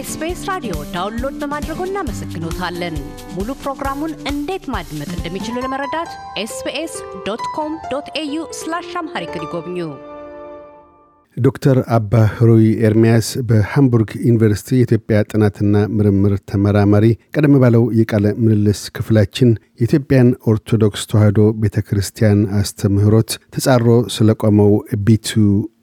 ከ SBS ራዲዮ download በማድረጎ እናመሰግኖታለን። ሙሉ ፕሮግራሙን እንዴት ማድመጥ እንደሚችሉ ለመረዳት SBS dot com dot au slash Amharic ይጎብኙ። ዶክተር አባ ህሩይ ኤርሚያስ በሃምቡርግ ዩኒቨርሲቲ የኢትዮጵያ ጥናትና ምርምር ተመራማሪ፣ ቀደም ባለው የቃለ ምልልስ ክፍላችን የኢትዮጵያን ኦርቶዶክስ ተዋሕዶ ቤተ ክርስቲያን አስተምህሮት ተጻሮ ስለቆመው ቢቱ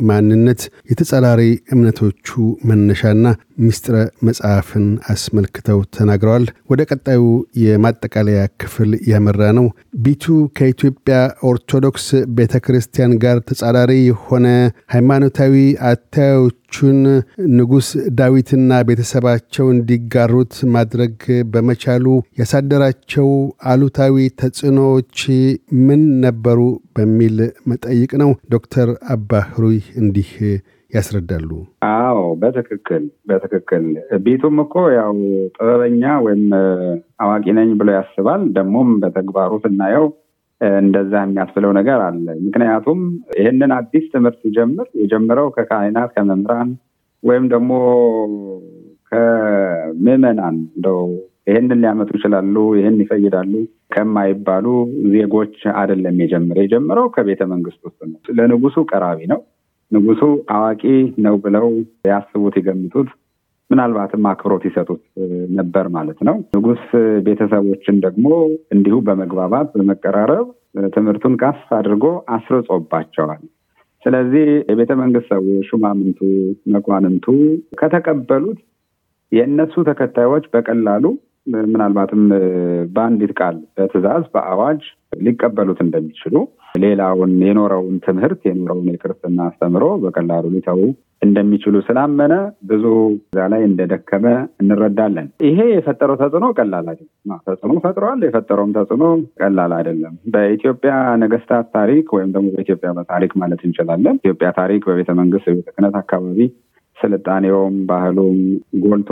ማንነት፣ የተጸራሪ እምነቶቹ መነሻና ሚስጥረ መጽሐፍን አስመልክተው ተናግረዋል። ወደ ቀጣዩ የማጠቃለያ ክፍል ያመራ ነው። ቢቱ ከኢትዮጵያ ኦርቶዶክስ ቤተ ክርስቲያን ጋር ተጻራሪ የሆነ ሃይማኖታዊ አታዮቹን ንጉሥ ዳዊትና ቤተሰባቸው እንዲጋሩት ማድረግ በመቻሉ ያሳደራቸው አሉታዊ ተጽዕኖዎች ምን ነበሩ በሚል መጠይቅ ነው። ዶክተር አባ ህሩይ እንዲህ ያስረዳሉ። አዎ በትክክል በትክክል ቤቱም እኮ ያው ጥበበኛ ወይም አዋቂ ነኝ ብሎ ያስባል። ደግሞም በተግባሩ ስናየው እንደዛ የሚያስብለው ነገር አለ። ምክንያቱም ይህንን አዲስ ትምህርት ሲጀምር የጀመረው ከካህናት ከመምህራን ወይም ደግሞ ከምዕመናን እንደው ይህንን ሊያመጡ ይችላሉ፣ ይህን ይፈይዳሉ ከማይባሉ ዜጎች አይደለም የጀመረ የጀመረው ከቤተ መንግስት ውስጥ ነው። ለንጉሱ ቀራቢ ነው። ንጉሱ አዋቂ ነው ብለው ያስቡት ይገምቱት፣ ምናልባትም አክብሮት ይሰጡት ነበር ማለት ነው። ንጉስ ቤተሰቦችን ደግሞ እንዲሁ በመግባባት በመቀራረብ ትምህርቱን ቀስ አድርጎ አስርጾባቸዋል። ስለዚህ የቤተ መንግስት ሰዎች፣ ሹማምንቱ፣ መኳንንቱ ከተቀበሉት የእነሱ ተከታዮች በቀላሉ ምናልባትም በአንዲት ቃል በትዕዛዝ በአዋጅ ሊቀበሉት እንደሚችሉ ሌላውን የኖረውን ትምህርት የኖረውን የክርስትና አስተምሮ በቀላሉ ሊተዉ እንደሚችሉ ስላመነ ብዙ እዛ ላይ እንደደከመ እንረዳለን። ይሄ የፈጠረው ተጽዕኖ ቀላል አይደለም። ተጽዕኖ ፈጥሯል። የፈጠረውም ተጽዕኖ ቀላል አይደለም። በኢትዮጵያ ነገስታት ታሪክ ወይም ደግሞ በኢትዮጵያ ታሪክ ማለት እንችላለን። ኢትዮጵያ ታሪክ በቤተ መንግስት በቤተ ክህነት አካባቢ ስልጣኔውም ባህሉም ጎልቶ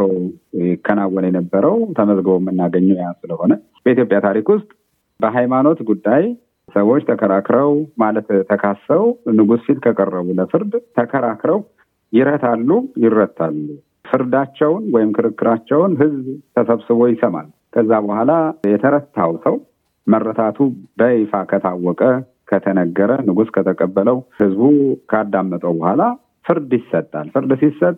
ይከናወን የነበረው ተመዝግቦ የምናገኘው ያ ስለሆነ በኢትዮጵያ ታሪክ ውስጥ በሃይማኖት ጉዳይ ሰዎች ተከራክረው ማለት ተካሰው ንጉሥ ፊት ከቀረቡ ለፍርድ ተከራክረው ይረታሉ፣ ይረታሉ። ፍርዳቸውን ወይም ክርክራቸውን ህዝብ ተሰብስቦ ይሰማል። ከዛ በኋላ የተረታው ሰው መረታቱ በይፋ ከታወቀ ከተነገረ፣ ንጉሥ ከተቀበለው፣ ህዝቡ ካዳመጠው በኋላ ፍርድ ይሰጣል። ፍርድ ሲሰጥ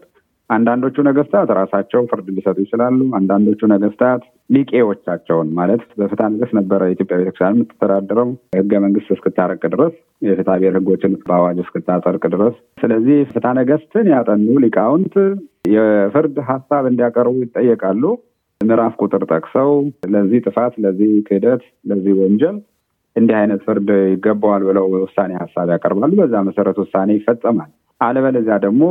አንዳንዶቹ ነገስታት ራሳቸው ፍርድ ሊሰጡ ይችላሉ። አንዳንዶቹ ነገስታት ሊቄዎቻቸውን ማለት በፍትሐ ነገሥት ነበረ የኢትዮጵያ ቤተክርስቲያን የምትተዳደረው ህገ መንግስት እስክታረቅ ድረስ የፍትሐ ብሔር ህጎችን በአዋጅ እስክታጸድቅ ድረስ። ስለዚህ ፍትሐ ነገሥትን ያጠኑ ሊቃውንት የፍርድ ሀሳብ እንዲያቀርቡ ይጠየቃሉ። ምዕራፍ ቁጥር ጠቅሰው ለዚህ ጥፋት፣ ለዚህ ክህደት፣ ለዚህ ወንጀል እንዲህ አይነት ፍርድ ይገባዋል ብለው ውሳኔ ሀሳብ ያቀርባሉ። በዛ መሰረት ውሳኔ ይፈጸማል። አለበለዚያ ደግሞ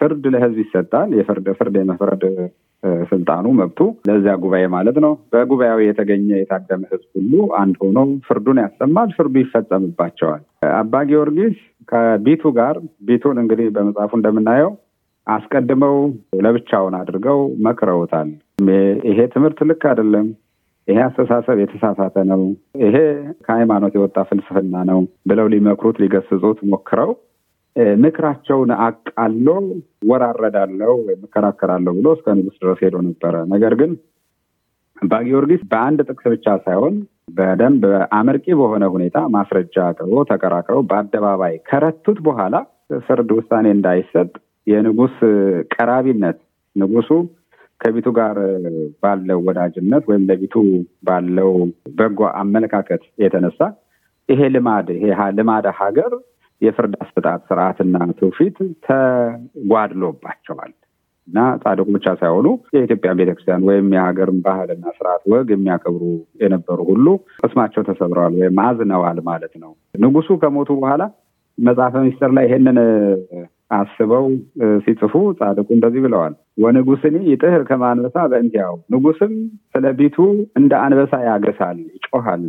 ፍርድ ለህዝብ ይሰጣል። የፍርድ ፍርድ የመፍረድ ስልጣኑ መብቱ ለዚያ ጉባኤ ማለት ነው። በጉባኤው የተገኘ የታደመ ህዝብ ሁሉ አንድ ሆኖ ፍርዱን ያሰማል። ፍርዱ ይፈጸምባቸዋል። አባ ጊዮርጊስ ከቢቱ ጋር ቢቱን እንግዲህ በመጽሐፉ እንደምናየው አስቀድመው ለብቻውን አድርገው መክረውታል። ይሄ ትምህርት ልክ አይደለም፣ ይሄ አስተሳሰብ የተሳሳተ ነው፣ ይሄ ከሃይማኖት የወጣ ፍልስፍና ነው ብለው ሊመክሩት ሊገስጹት ሞክረው ምክራቸውን አቃሎ ወራረዳለው ወይም እከራከራለሁ ብሎ እስከ ንጉስ ድረስ ሄዶ ነበረ። ነገር ግን አባ ጊዮርጊስ በአንድ ጥቅስ ብቻ ሳይሆን በደንብ አመርቂ በሆነ ሁኔታ ማስረጃ አቅርቦ ተከራክረው በአደባባይ ከረቱት በኋላ ፍርድ ውሳኔ እንዳይሰጥ የንጉስ ቀራቢነት ንጉሱ ከቢቱ ጋር ባለው ወዳጅነት ወይም ለቢቱ ባለው በጎ አመለካከት የተነሳ ይሄ ልማድ ይሄ ልማደ ሀገር የፍርድ አሰጣጥ ስርዓትና ትውፊት ተጓድሎባቸዋል እና ጻድቁ ብቻ ሳይሆኑ የኢትዮጵያ ቤተክርስቲያን ወይም የሀገርን ባህልና ስርዓት ወግ የሚያከብሩ የነበሩ ሁሉ ቅስማቸው ተሰብረዋል ወይም አዝነዋል ማለት ነው። ንጉሱ ከሞቱ በኋላ መጽሐፈ ሚስጥር ላይ ይሄንን አስበው ሲጽፉ ጻድቁ እንደዚህ ብለዋል። ወንጉስኒ ይጥህር ከማንበሳ በእንቲያው ንጉስም ስለ ቢቱ እንደ አንበሳ ያገሳል፣ ይጮሃል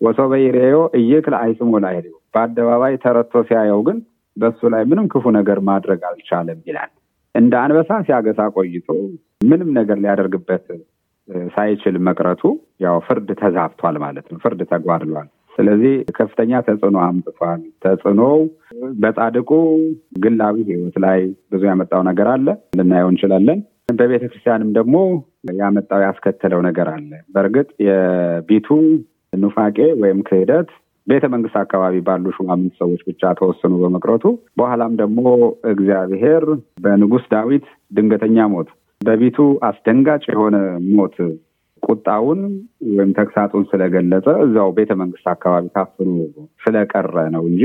ወሶበ ይሬዮ እይክል አይስሞ ላይ በአደባባይ ተረቶ ሲያየው ግን በሱ ላይ ምንም ክፉ ነገር ማድረግ አልቻለም ይላል። እንደ አንበሳ ሲያገሳ ቆይቶ ምንም ነገር ሊያደርግበት ሳይችል መቅረቱ ያው ፍርድ ተዛብቷል ማለት ነው። ፍርድ ተጓድሏል። ስለዚህ ከፍተኛ ተጽዕኖ አምጥቷል። ተጽዕኖው በጻድቁ ግላዊ ሕይወት ላይ ብዙ ያመጣው ነገር አለ ልናየው እንችላለን። በቤተ ክርስቲያንም ደግሞ ያመጣው ያስከተለው ነገር አለ። በእርግጥ የቢቱ ኑፋቄ ወይም ክህደት ቤተ መንግስት አካባቢ ባሉ ሹማምንት ሰዎች ብቻ ተወስኖ በመቅረቱ። በኋላም ደግሞ እግዚአብሔር በንጉስ ዳዊት ድንገተኛ ሞት በቢቱ አስደንጋጭ የሆነ ሞት ቁጣውን ወይም ተግሳጡን ስለገለጸ እዛው ቤተ መንግስት አካባቢ ታፍኖ ስለቀረ ነው እንጂ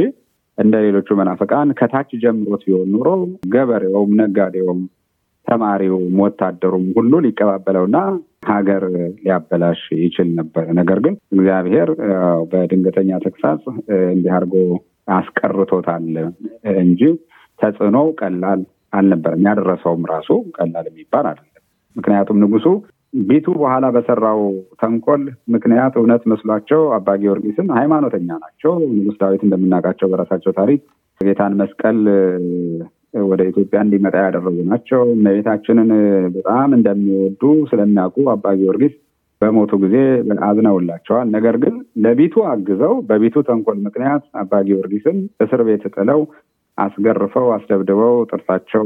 እንደ ሌሎቹ መናፍቃን ከታች ጀምሮት ቢሆን ኑሮ ገበሬውም፣ ነጋዴውም፣ ተማሪውም፣ ወታደሩም ሁሉ ሊቀባበለውና ሀገር ሊያበላሽ ይችል ነበር። ነገር ግን እግዚአብሔር በድንገተኛ ተግሳጽ እንዲህ አድርጎ አስቀርቶታል እንጂ ተጽዕኖው ቀላል አልነበረም። ያደረሰውም ራሱ ቀላል የሚባል አይደለም። ምክንያቱም ንጉሱ ቢቱ በኋላ በሰራው ተንኮል ምክንያት እውነት መስሏቸው አባ ጊዮርጊስን ሃይማኖተኛ ናቸው። ንጉስ ዳዊት እንደምናውቃቸው በራሳቸው ታሪክ ጌታን መስቀል ወደ ኢትዮጵያ እንዲመጣ ያደረጉ ናቸው። እመቤታችንን በጣም እንደሚወዱ ስለሚያውቁ አባ ጊዮርጊስ በሞቱ ጊዜ አዝነውላቸዋል። ነገር ግን ለቢቱ አግዘው በቢቱ ተንኮል ምክንያት አባ ጊዮርጊስን እስር ቤት ጥለው አስገርፈው አስደብድበው ጥርሳቸው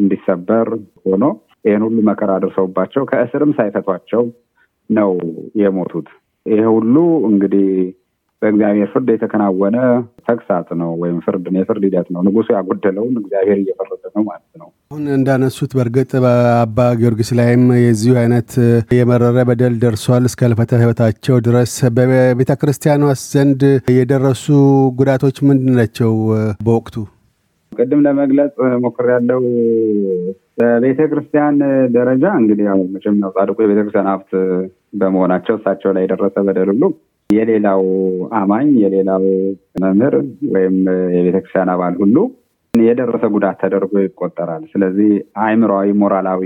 እንዲሰበር ሆኖ ይህን ሁሉ መከራ አድርሰውባቸው ከእስርም ሳይፈቷቸው ነው የሞቱት። ይሄ ሁሉ እንግዲህ በእግዚአብሔር ፍርድ የተከናወነ ተግሳጽ ነው ወይም ፍርድ የፍርድ ሂደት ነው። ንጉሱ ያጎደለውን እግዚአብሔር እየፈረደ ነው ማለት ነው። አሁን እንዳነሱት በእርግጥ በአባ ጊዮርጊስ ላይም የዚሁ አይነት የመረረ በደል ደርሷል እስከ ህልፈተ ህይወታቸው ድረስ። በቤተ ክርስቲያኗስ ዘንድ የደረሱ ጉዳቶች ምንድን ናቸው? በወቅቱ ቅድም ለመግለጽ ሞክሬያለሁ። በቤተ ክርስቲያን ደረጃ እንግዲህ ያው መቼም ነው ጻድቁ የቤተ ክርስቲያን ሀብት በመሆናቸው እሳቸው ላይ የደረሰ በደል ሁሉ የሌላው አማኝ የሌላው መምህር ወይም የቤተክርስቲያን አባል ሁሉ የደረሰ ጉዳት ተደርጎ ይቆጠራል። ስለዚህ አእምሯዊ፣ ሞራላዊ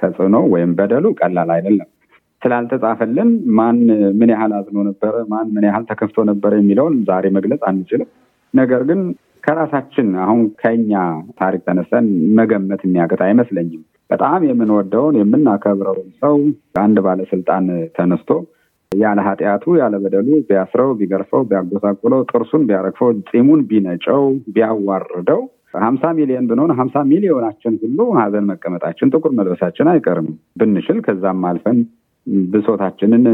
ተጽዕኖ ወይም በደሉ ቀላል አይደለም። ስላልተጻፈልን ማን ምን ያህል አዝኖ ነበረ፣ ማን ምን ያህል ተከፍቶ ነበረ የሚለውን ዛሬ መግለጽ አንችልም። ነገር ግን ከራሳችን አሁን ከኛ ታሪክ ተነስተን መገመት የሚያቅት አይመስለኝም። በጣም የምንወደውን የምናከብረውን ሰው አንድ ባለስልጣን ተነስቶ ያለ ኃጢአቱ ያለ በደሉ ቢያስረው፣ ቢገርፈው፣ ቢያጎሳቁለው፣ ጥርሱን ቢያረግፈው፣ ፂሙን ቢነጨው፣ ቢያዋርደው ሀምሳ ሚሊዮን ብንሆን ሀምሳ ሚሊዮናችን ሁሉ ሀዘን መቀመጣችን ጥቁር መልበሳችን አይቀርም ብንችል ከዛም አልፈን ብሶታችንን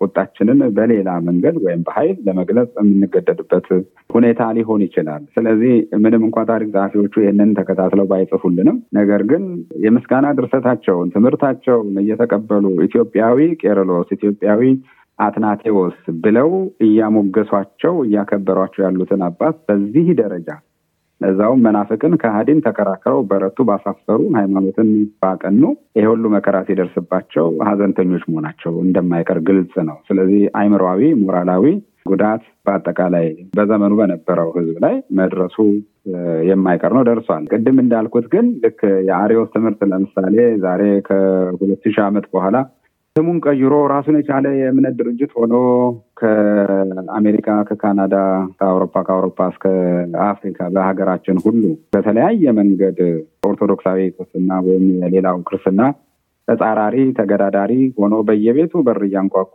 ቁጣችንን በሌላ መንገድ ወይም በኃይል ለመግለጽ የምንገደድበት ሁኔታ ሊሆን ይችላል። ስለዚህ ምንም እንኳ ታሪክ ጸሐፊዎቹ ይህንን ተከታትለው ባይጽፉልንም፣ ነገር ግን የምስጋና ድርሰታቸውን ትምህርታቸውን እየተቀበሉ ኢትዮጵያዊ ቄርሎስ፣ ኢትዮጵያዊ አትናቴዎስ ብለው እያሞገሷቸው እያከበሯቸው ያሉትን አባት በዚህ ደረጃ ለዛውም መናፍቅን ከሃዲን ተከራክረው በረቱ፣ ባሳፈሩ፣ ሃይማኖትን ባቀኑ ይሄ ሁሉ መከራ ሲደርስባቸው ሀዘንተኞች መሆናቸው እንደማይቀር ግልጽ ነው። ስለዚህ አይምሯዊ፣ ሞራላዊ ጉዳት በአጠቃላይ በዘመኑ በነበረው ሕዝብ ላይ መድረሱ የማይቀር ነው፣ ደርሷል። ቅድም እንዳልኩት ግን ልክ የአሪዎስ ትምህርት ለምሳሌ ዛሬ ከሁለት ሺህ ዓመት በኋላ ስሙን ቀይሮ ራሱን የቻለ የእምነት ድርጅት ሆኖ ከአሜሪካ፣ ከካናዳ፣ ከአውሮፓ ከአውሮፓ እስከ አፍሪካ በሀገራችን ሁሉ በተለያየ መንገድ ኦርቶዶክሳዊ ክርስትና ወይም የሌላው ክርስትና ተጻራሪ ተገዳዳሪ ሆኖ በየቤቱ በር እያንኳኩ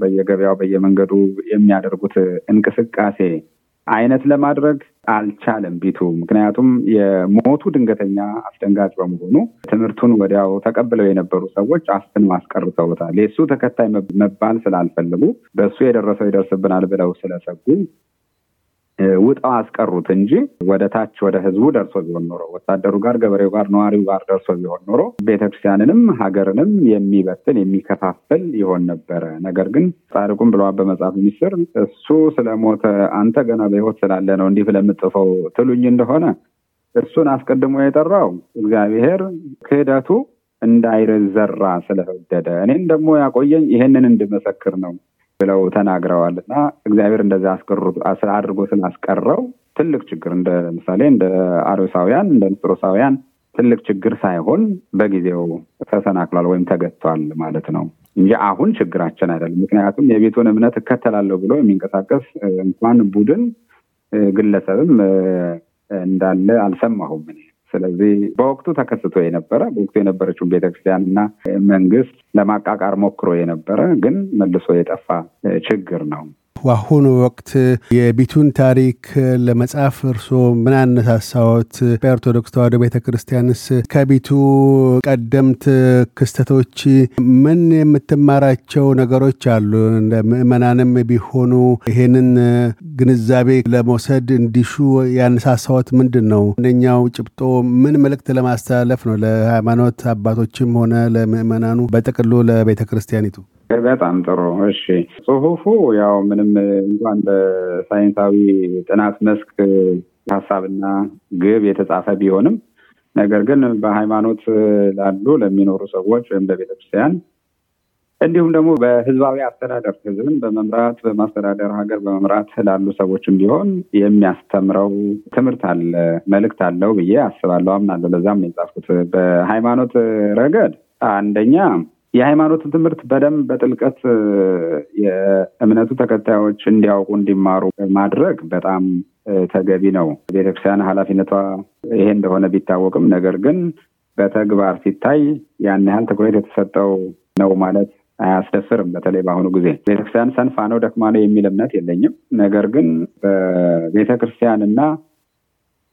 በየገበያው በየመንገዱ የሚያደርጉት እንቅስቃሴ አይነት ለማድረግ አልቻለም ቢቱ። ምክንያቱም የሞቱ ድንገተኛ አስደንጋጭ በመሆኑ ትምህርቱን ወዲያው ተቀብለው የነበሩ ሰዎች አፍነው አስቀርተውታል። የእሱ ተከታይ መባል ስላልፈለጉ በእሱ የደረሰው ይደርስብናል ብለው ስለሰጉ ውጣው አስቀሩት እንጂ ወደ ታች ወደ ህዝቡ ደርሶ ቢሆን ኖሮ ወታደሩ ጋር፣ ገበሬው ጋር፣ ነዋሪው ጋር ደርሶ ቢሆን ኖሮ ቤተክርስቲያንንም ሀገርንም የሚበትን የሚከፋፍል ይሆን ነበረ። ነገር ግን ጻድቁም ብለዋል በመጽሐፍ ሚስጥር እሱ ስለሞተ አንተ ገና በህይወት ስላለ ነው እንዲህ ብለምጽፈው ትሉኝ እንደሆነ እሱን አስቀድሞ የጠራው እግዚአብሔር ክህደቱ እንዳይዘራ ስለወደደ እኔን ደግሞ ያቆየኝ ይሄንን እንድመሰክር ነው ብለው ተናግረዋል እና እግዚአብሔር እንደዚ አድርጎ ስላስቀረው ትልቅ ችግር እንደ ምሳሌ እንደ አሮሳውያን እንደ ንስጥሮሳውያን ትልቅ ችግር ሳይሆን በጊዜው ተሰናክሏል ወይም ተገቷል ማለት ነው እንጂ አሁን ችግራችን አይደለም። ምክንያቱም የቤቱን እምነት እከተላለሁ ብሎ የሚንቀሳቀስ እንኳን ቡድን ግለሰብም እንዳለ አልሰማሁም እኔ። ስለዚህ በወቅቱ ተከስቶ የነበረ በወቅቱ የነበረችውን ቤተክርስቲያን እና መንግስት ለማቃቃር ሞክሮ የነበረ ግን መልሶ የጠፋ ችግር ነው። በአሁኑ ወቅት የቢቱን ታሪክ ለመጻፍ እርስዎ ምን አነሳሳዎት? በኦርቶዶክስ ተዋሕዶ ቤተ ክርስቲያንስ ከቢቱ ቀደምት ክስተቶች ምን የምትማራቸው ነገሮች አሉ? እንደ ምዕመናንም ቢሆኑ ይሄንን ግንዛቤ ለመውሰድ እንዲሹ ያነሳሳዎት ምንድን ነው? አንደኛው ጭብጦ ምን መልእክት ለማስተላለፍ ነው? ለሃይማኖት አባቶችም ሆነ ለምዕመናኑ በጥቅሉ ለቤተ ክርስቲያኒቱ? በጣም ጥሩ። እሺ፣ ጽሁፉ ያው ምንም እንኳን በሳይንሳዊ ጥናት መስክ ሀሳብና ግብ የተጻፈ ቢሆንም ነገር ግን በሃይማኖት ላሉ ለሚኖሩ ሰዎች ወይም ለቤተክርስቲያን እንዲሁም ደግሞ በህዝባዊ አስተዳደር ህዝብን በመምራት በማስተዳደር ሀገር በመምራት ላሉ ሰዎችም ቢሆን የሚያስተምረው ትምህርት አለ፣ መልእክት አለው ብዬ አስባለሁ፣ አምናለሁ። ለዛም የጻፍኩት በሃይማኖት ረገድ አንደኛ የሃይማኖትን ትምህርት በደንብ በጥልቀት የእምነቱ ተከታዮች እንዲያውቁ እንዲማሩ ማድረግ በጣም ተገቢ ነው። ቤተክርስቲያን ኃላፊነቷ ይሄ እንደሆነ ቢታወቅም ነገር ግን በተግባር ሲታይ ያን ያህል ትኩረት የተሰጠው ነው ማለት አያስደፍርም። በተለይ በአሁኑ ጊዜ ቤተክርስቲያን ሰንፋ ነው ደክማ ነው የሚል እምነት የለኝም። ነገር ግን በቤተክርስቲያን እና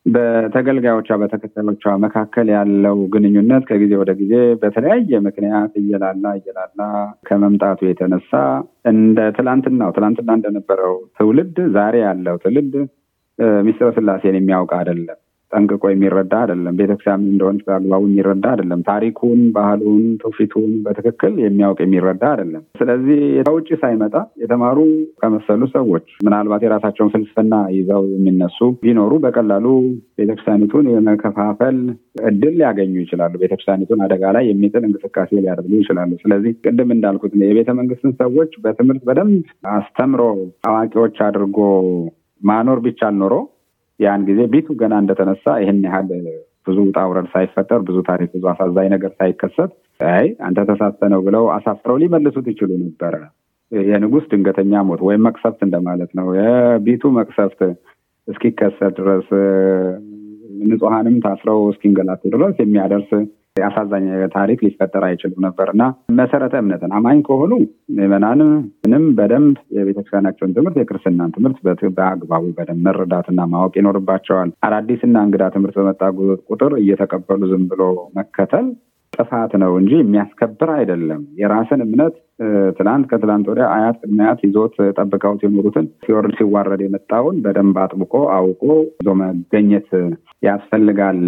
በተገልጋዮቿ በተከታዮቿ መካከል ያለው ግንኙነት ከጊዜ ወደ ጊዜ በተለያየ ምክንያት እየላላ እየላላ ከመምጣቱ የተነሳ እንደ ትላንትናው ትላንትና እንደነበረው ትውልድ ዛሬ ያለው ትውልድ ሚስጥረ ስላሴን የሚያውቅ አይደለም። ጠንቅቆ የሚረዳ አይደለም። ቤተክርስቲያን እንደሆነች በአግባቡ የሚረዳ አይደለም። ታሪኩን፣ ባህሉን፣ ትውፊቱን በትክክል የሚያውቅ የሚረዳ አይደለም። ስለዚህ ከውጭ ሳይመጣ የተማሩ ከመሰሉ ሰዎች ምናልባት የራሳቸውን ፍልስፍና ይዘው የሚነሱ ቢኖሩ በቀላሉ ቤተክርስቲያኒቱን የመከፋፈል እድል ሊያገኙ ይችላሉ። ቤተክርስቲያኒቱን አደጋ ላይ የሚጥል እንቅስቃሴ ሊያደርጉ ይችላሉ። ስለዚህ ቅድም እንዳልኩት የቤተ መንግስትን ሰዎች በትምህርት በደንብ አስተምሮ አዋቂዎች አድርጎ ማኖር ቢቻል ኖሮ ያን ጊዜ ቤቱ ገና እንደተነሳ ይህን ያህል ብዙ ውጣ ውረድ ሳይፈጠር ብዙ ታሪክ ብዙ አሳዛኝ ነገር ሳይከሰት አይ አንተ ተሳስተ ነው ብለው አሳፍረው ሊመልሱት ይችሉ ነበረ። የንጉስ ድንገተኛ ሞት ወይም መቅሰፍት እንደማለት ነው። የቤቱ መቅሰፍት እስኪከሰት ድረስ ንጹሐንም ታስረው እስኪንገላቱ ድረስ የሚያደርስ አሳዛኝ ታሪክ ሊፈጠር አይችልም ነበር እና መሰረተ እምነትን አማኝ ከሆኑ ምዕመናን ምንም በደንብ የቤተክርስቲያናቸውን ትምህርት የክርስትናን ትምህርት በአግባቡ በደንብ መረዳትና ማወቅ ይኖርባቸዋል። አዳዲስና እንግዳ ትምህርት በመጣ ቁጥር እየተቀበሉ ዝም ብሎ መከተል ጥፋት ነው እንጂ የሚያስከብር አይደለም። የራስን እምነት ትናንት ከትላንት ወዲያ አያት ቅድመ አያት ይዞት ጠብቀውት የኖሩትን ሲወርድ ሲዋረድ የመጣውን በደንብ አጥብቆ አውቆ ይዞ መገኘት ያስፈልጋል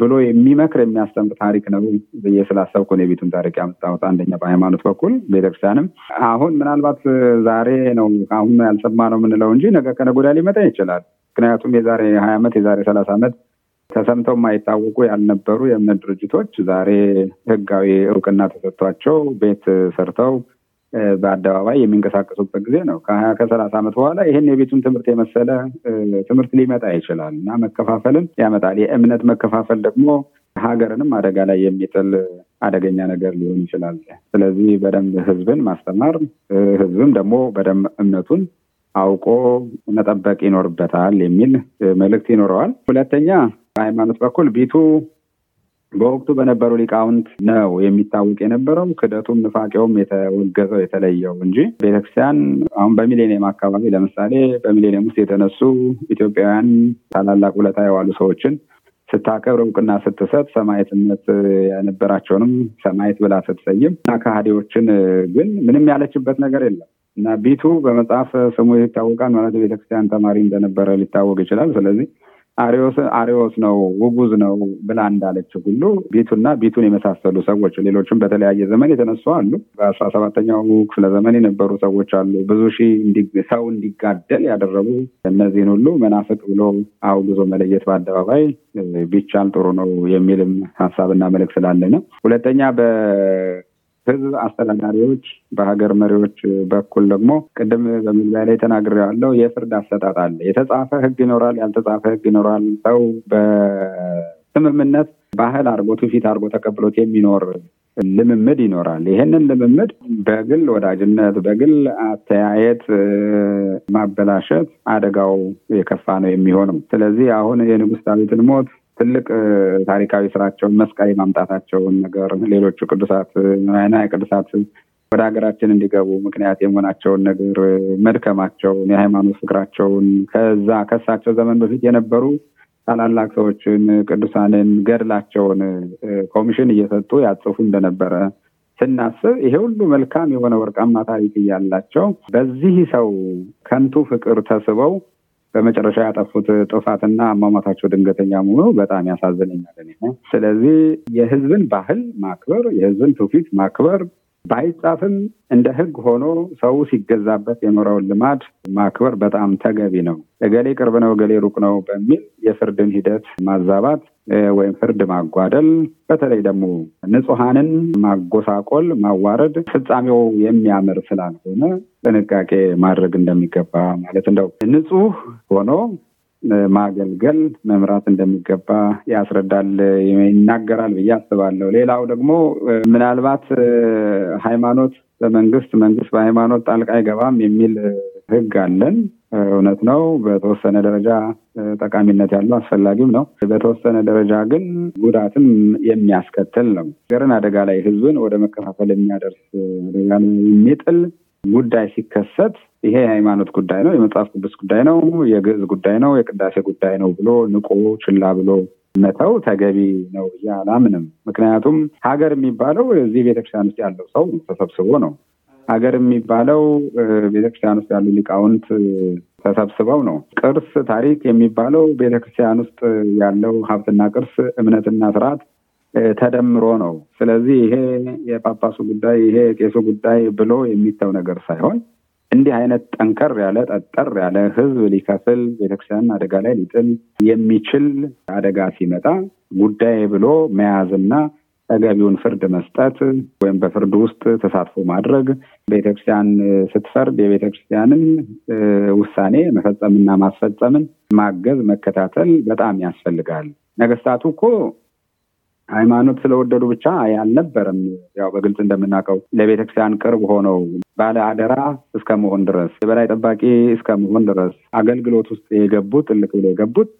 ብሎ የሚመክር የሚያስተምር ታሪክ ነው ብዬ ስላሰብኩ የቤቱን ታሪክ ያመጣሁት። አንደኛ በሃይማኖት በኩል ቤተክርስቲያንም አሁን ምናልባት ዛሬ ነው አሁን ያልሰማ ነው የምንለው እንጂ ነገ ከነገ ወዲያ ሊመጣ ይችላል። ምክንያቱም የዛሬ ሀያ ዓመት የዛሬ ሰላሳ ዓመት ተሰምተው የማይታወቁ ያልነበሩ የእምነት ድርጅቶች ዛሬ ህጋዊ እውቅና ተሰጥቷቸው ቤት ሰርተው በአደባባይ የሚንቀሳቀሱበት ጊዜ ነው። ከሀያ ከሰላሳ ዓመት በኋላ ይህን የቤቱን ትምህርት የመሰለ ትምህርት ሊመጣ ይችላል እና መከፋፈልን ያመጣል። የእምነት መከፋፈል ደግሞ ሀገርንም አደጋ ላይ የሚጥል አደገኛ ነገር ሊሆን ይችላል። ስለዚህ በደንብ ህዝብን ማስተማር፣ ህዝብም ደግሞ በደንብ እምነቱን አውቆ መጠበቅ ይኖርበታል የሚል መልእክት ይኖረዋል። ሁለተኛ በሃይማኖት በኩል ቤቱ በወቅቱ በነበሩ ሊቃውንት ነው የሚታወቅ የነበረው። ክደቱም ንፋቄውም የተወገዘው የተለየው እንጂ ቤተክርስቲያን አሁን በሚሌኒየም አካባቢ ለምሳሌ በሚሌኒየም ውስጥ የተነሱ ኢትዮጵያውያን ታላላቅ ውለታ የዋሉ ሰዎችን ስታከብር እውቅና ስትሰጥ ሰማዕትነት የነበራቸውንም ሰማዕት ብላ ስትሰይም እና ከሃዲዎችን ግን ምንም ያለችበት ነገር የለም እና ቢቱ በመጽሐፍ ስሙ ይታወቃል ማለት የቤተክርስቲያን ተማሪ እንደነበረ ሊታወቅ ይችላል። ስለዚህ አሪዎስ ነው ውጉዝ ነው ብላ እንዳለች ሁሉ ቢቱና ቢቱን የመሳሰሉ ሰዎች ሌሎችም በተለያየ ዘመን የተነሱ አሉ። በአስራ ሰባተኛው ክፍለ ዘመን የነበሩ ሰዎች አሉ። ብዙ ሺህ ሰው እንዲጋደል ያደረጉ እነዚህን ሁሉ መናፍቅ ብሎ አውግዞ መለየት በአደባባይ ቢቻል ጥሩ ነው የሚልም ሀሳብና መልእክት ስላለ ነው። ሁለተኛ ህዝብ አስተዳዳሪዎች በሀገር መሪዎች በኩል ደግሞ ቅድም በመግቢያ ላይ ተናግሬዋለሁ። የፍርድ አሰጣጥ አለ። የተጻፈ ህግ ይኖራል፣ ያልተጻፈ ህግ ይኖራል። ሰው በስምምነት ባህል አድርጎ ትውፊት አድርጎ ተቀብሎት የሚኖር ልምምድ ይኖራል። ይህንን ልምምድ በግል ወዳጅነት፣ በግል አተያየት ማበላሸት አደጋው የከፋ ነው የሚሆነው። ስለዚህ አሁን የንጉሥ ዳዊትን ሞት ትልቅ ታሪካዊ ስራቸውን መስቀል የማምጣታቸውን ነገር ሌሎቹ ቅዱሳት ና የቅዱሳት ወደ ሀገራችን እንዲገቡ ምክንያት የመሆናቸውን ነገር መድከማቸውን፣ የሃይማኖት ፍቅራቸውን ከዛ ከሳቸው ዘመን በፊት የነበሩ ታላላቅ ሰዎችን ቅዱሳንን ገድላቸውን ኮሚሽን እየሰጡ ያጽፉ እንደነበረ ስናስብ ይሄ ሁሉ መልካም የሆነ ወርቃማ ታሪክ እያላቸው በዚህ ሰው ከንቱ ፍቅር ተስበው በመጨረሻ ያጠፉት ጥፋትና አሟሟታቸው ድንገተኛ መሆኑ በጣም ያሳዝነኛል። ስለዚህ የህዝብን ባህል ማክበር፣ የህዝብን ትውፊት ማክበር ባይጻፍም እንደ ህግ ሆኖ ሰው ሲገዛበት የኖረውን ልማድ ማክበር በጣም ተገቢ ነው። እገሌ ቅርብ ነው፣ እገሌ ሩቅ ነው በሚል የፍርድን ሂደት ማዛባት ወይም ፍርድ ማጓደል፣ በተለይ ደግሞ ንጹሐንን ማጎሳቆል፣ ማዋረድ ፍጻሜው የሚያምር ስላልሆነ ጥንቃቄ ማድረግ እንደሚገባ ማለት እንደው ንጹህ ሆኖ ማገልገል መምራት እንደሚገባ ያስረዳል፣ ይናገራል ብዬ አስባለሁ። ሌላው ደግሞ ምናልባት ሃይማኖት በመንግስት መንግስት በሃይማኖት ጣልቃ አይገባም የሚል ህግ አለን። እውነት ነው። በተወሰነ ደረጃ ጠቃሚነት ያለው አስፈላጊም ነው። በተወሰነ ደረጃ ግን ጉዳትም የሚያስከትል ነው። ሀገርን አደጋ ላይ ህዝብን ወደ መከፋፈል የሚያደርስ አደጋ የሚጥል ጉዳይ ሲከሰት ይሄ የሃይማኖት ጉዳይ ነው፣ የመጽሐፍ ቅዱስ ጉዳይ ነው፣ የግዕዝ ጉዳይ ነው፣ የቅዳሴ ጉዳይ ነው ብሎ ንቆ ችላ ብሎ መተው ተገቢ ነው ብዬ አላምንም። ምክንያቱም ሀገር የሚባለው እዚህ ቤተክርስቲያን ውስጥ ያለው ሰው ተሰብስቦ ነው። ሀገር የሚባለው ቤተክርስቲያን ውስጥ ያሉ ሊቃውንት ተሰብስበው ነው። ቅርስ፣ ታሪክ የሚባለው ቤተክርስቲያን ውስጥ ያለው ሀብትና ቅርስ፣ እምነትና ስርዓት ተደምሮ ነው። ስለዚህ ይሄ የጳጳሱ ጉዳይ ይሄ የቄሱ ጉዳይ ብሎ የሚተው ነገር ሳይሆን እንዲህ አይነት ጠንከር ያለ ጠጠር ያለ ህዝብ ሊከፍል ቤተክርስቲያንን አደጋ ላይ ሊጥል የሚችል አደጋ ሲመጣ ጉዳይ ብሎ መያዝና ተገቢውን ፍርድ መስጠት ወይም በፍርድ ውስጥ ተሳትፎ ማድረግ ቤተክርስቲያን ስትፈርድ የቤተክርስቲያንን ውሳኔ መፈጸምና ማስፈጸምን ማገዝ፣ መከታተል በጣም ያስፈልጋል። ነገስታቱ እኮ ሃይማኖት ስለወደዱ ብቻ አልነበረም። ያው በግልጽ እንደምናውቀው ለቤተክርስቲያን ቅርብ ሆነው ባለ አደራ እስከ መሆን ድረስ የበላይ ጠባቂ እስከ መሆን ድረስ አገልግሎት ውስጥ የገቡት ጥልቅ ብሎ የገቡት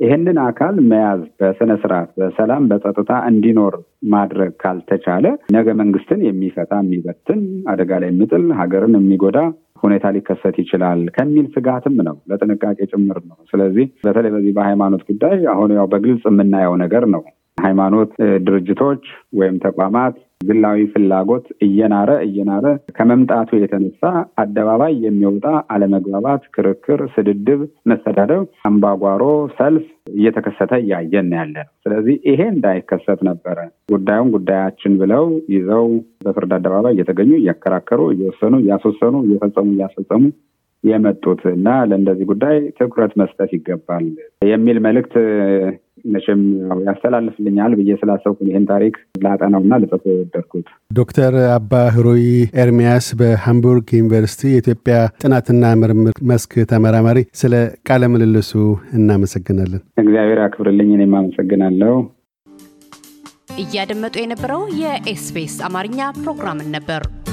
ይህንን አካል መያዝ በስነ ስርዓት በሰላም በጸጥታ እንዲኖር ማድረግ ካልተቻለ ነገ መንግስትን የሚፈታ የሚበትን አደጋ ላይ የሚጥል ሀገርን የሚጎዳ ሁኔታ ሊከሰት ይችላል ከሚል ስጋትም ነው፣ ለጥንቃቄ ጭምር ነው። ስለዚህ በተለይ በዚህ በሃይማኖት ጉዳይ አሁን ያው በግልጽ የምናየው ነገር ነው። ሃይማኖት ድርጅቶች ወይም ተቋማት ግላዊ ፍላጎት እየናረ እየናረ ከመምጣቱ የተነሳ አደባባይ የሚወጣ አለመግባባት፣ ክርክር፣ ስድድብ፣ መሰዳደብ፣ አምባጓሮ፣ ሰልፍ እየተከሰተ እያየን ያለ ነው። ስለዚህ ይሄ እንዳይከሰት ነበረ ጉዳዩን ጉዳያችን ብለው ይዘው በፍርድ አደባባይ እየተገኙ እያከራከሩ፣ እየወሰኑ፣ እያስወሰኑ፣ እየፈጸሙ እያስፈጸሙ የመጡት እና ለእንደዚህ ጉዳይ ትኩረት መስጠት ይገባል የሚል መልእክት መቼም ያስተላልፍልኛል ብዬ ስላሰብኩ ይህን ታሪክ ላጠናውና ልጽፎ የወደድኩት። ዶክተር አባ ህሩይ ኤርሚያስ በሃምቡርግ ዩኒቨርሲቲ የኢትዮጵያ ጥናትና ምርምር መስክ ተመራማሪ፣ ስለ ቃለ ምልልሱ እናመሰግናለን። እግዚአብሔር ያክብርልኝ። እኔም አመሰግናለሁ። እያደመጡ የነበረው የ SBS አማርኛ ፕሮግራምን ነበር።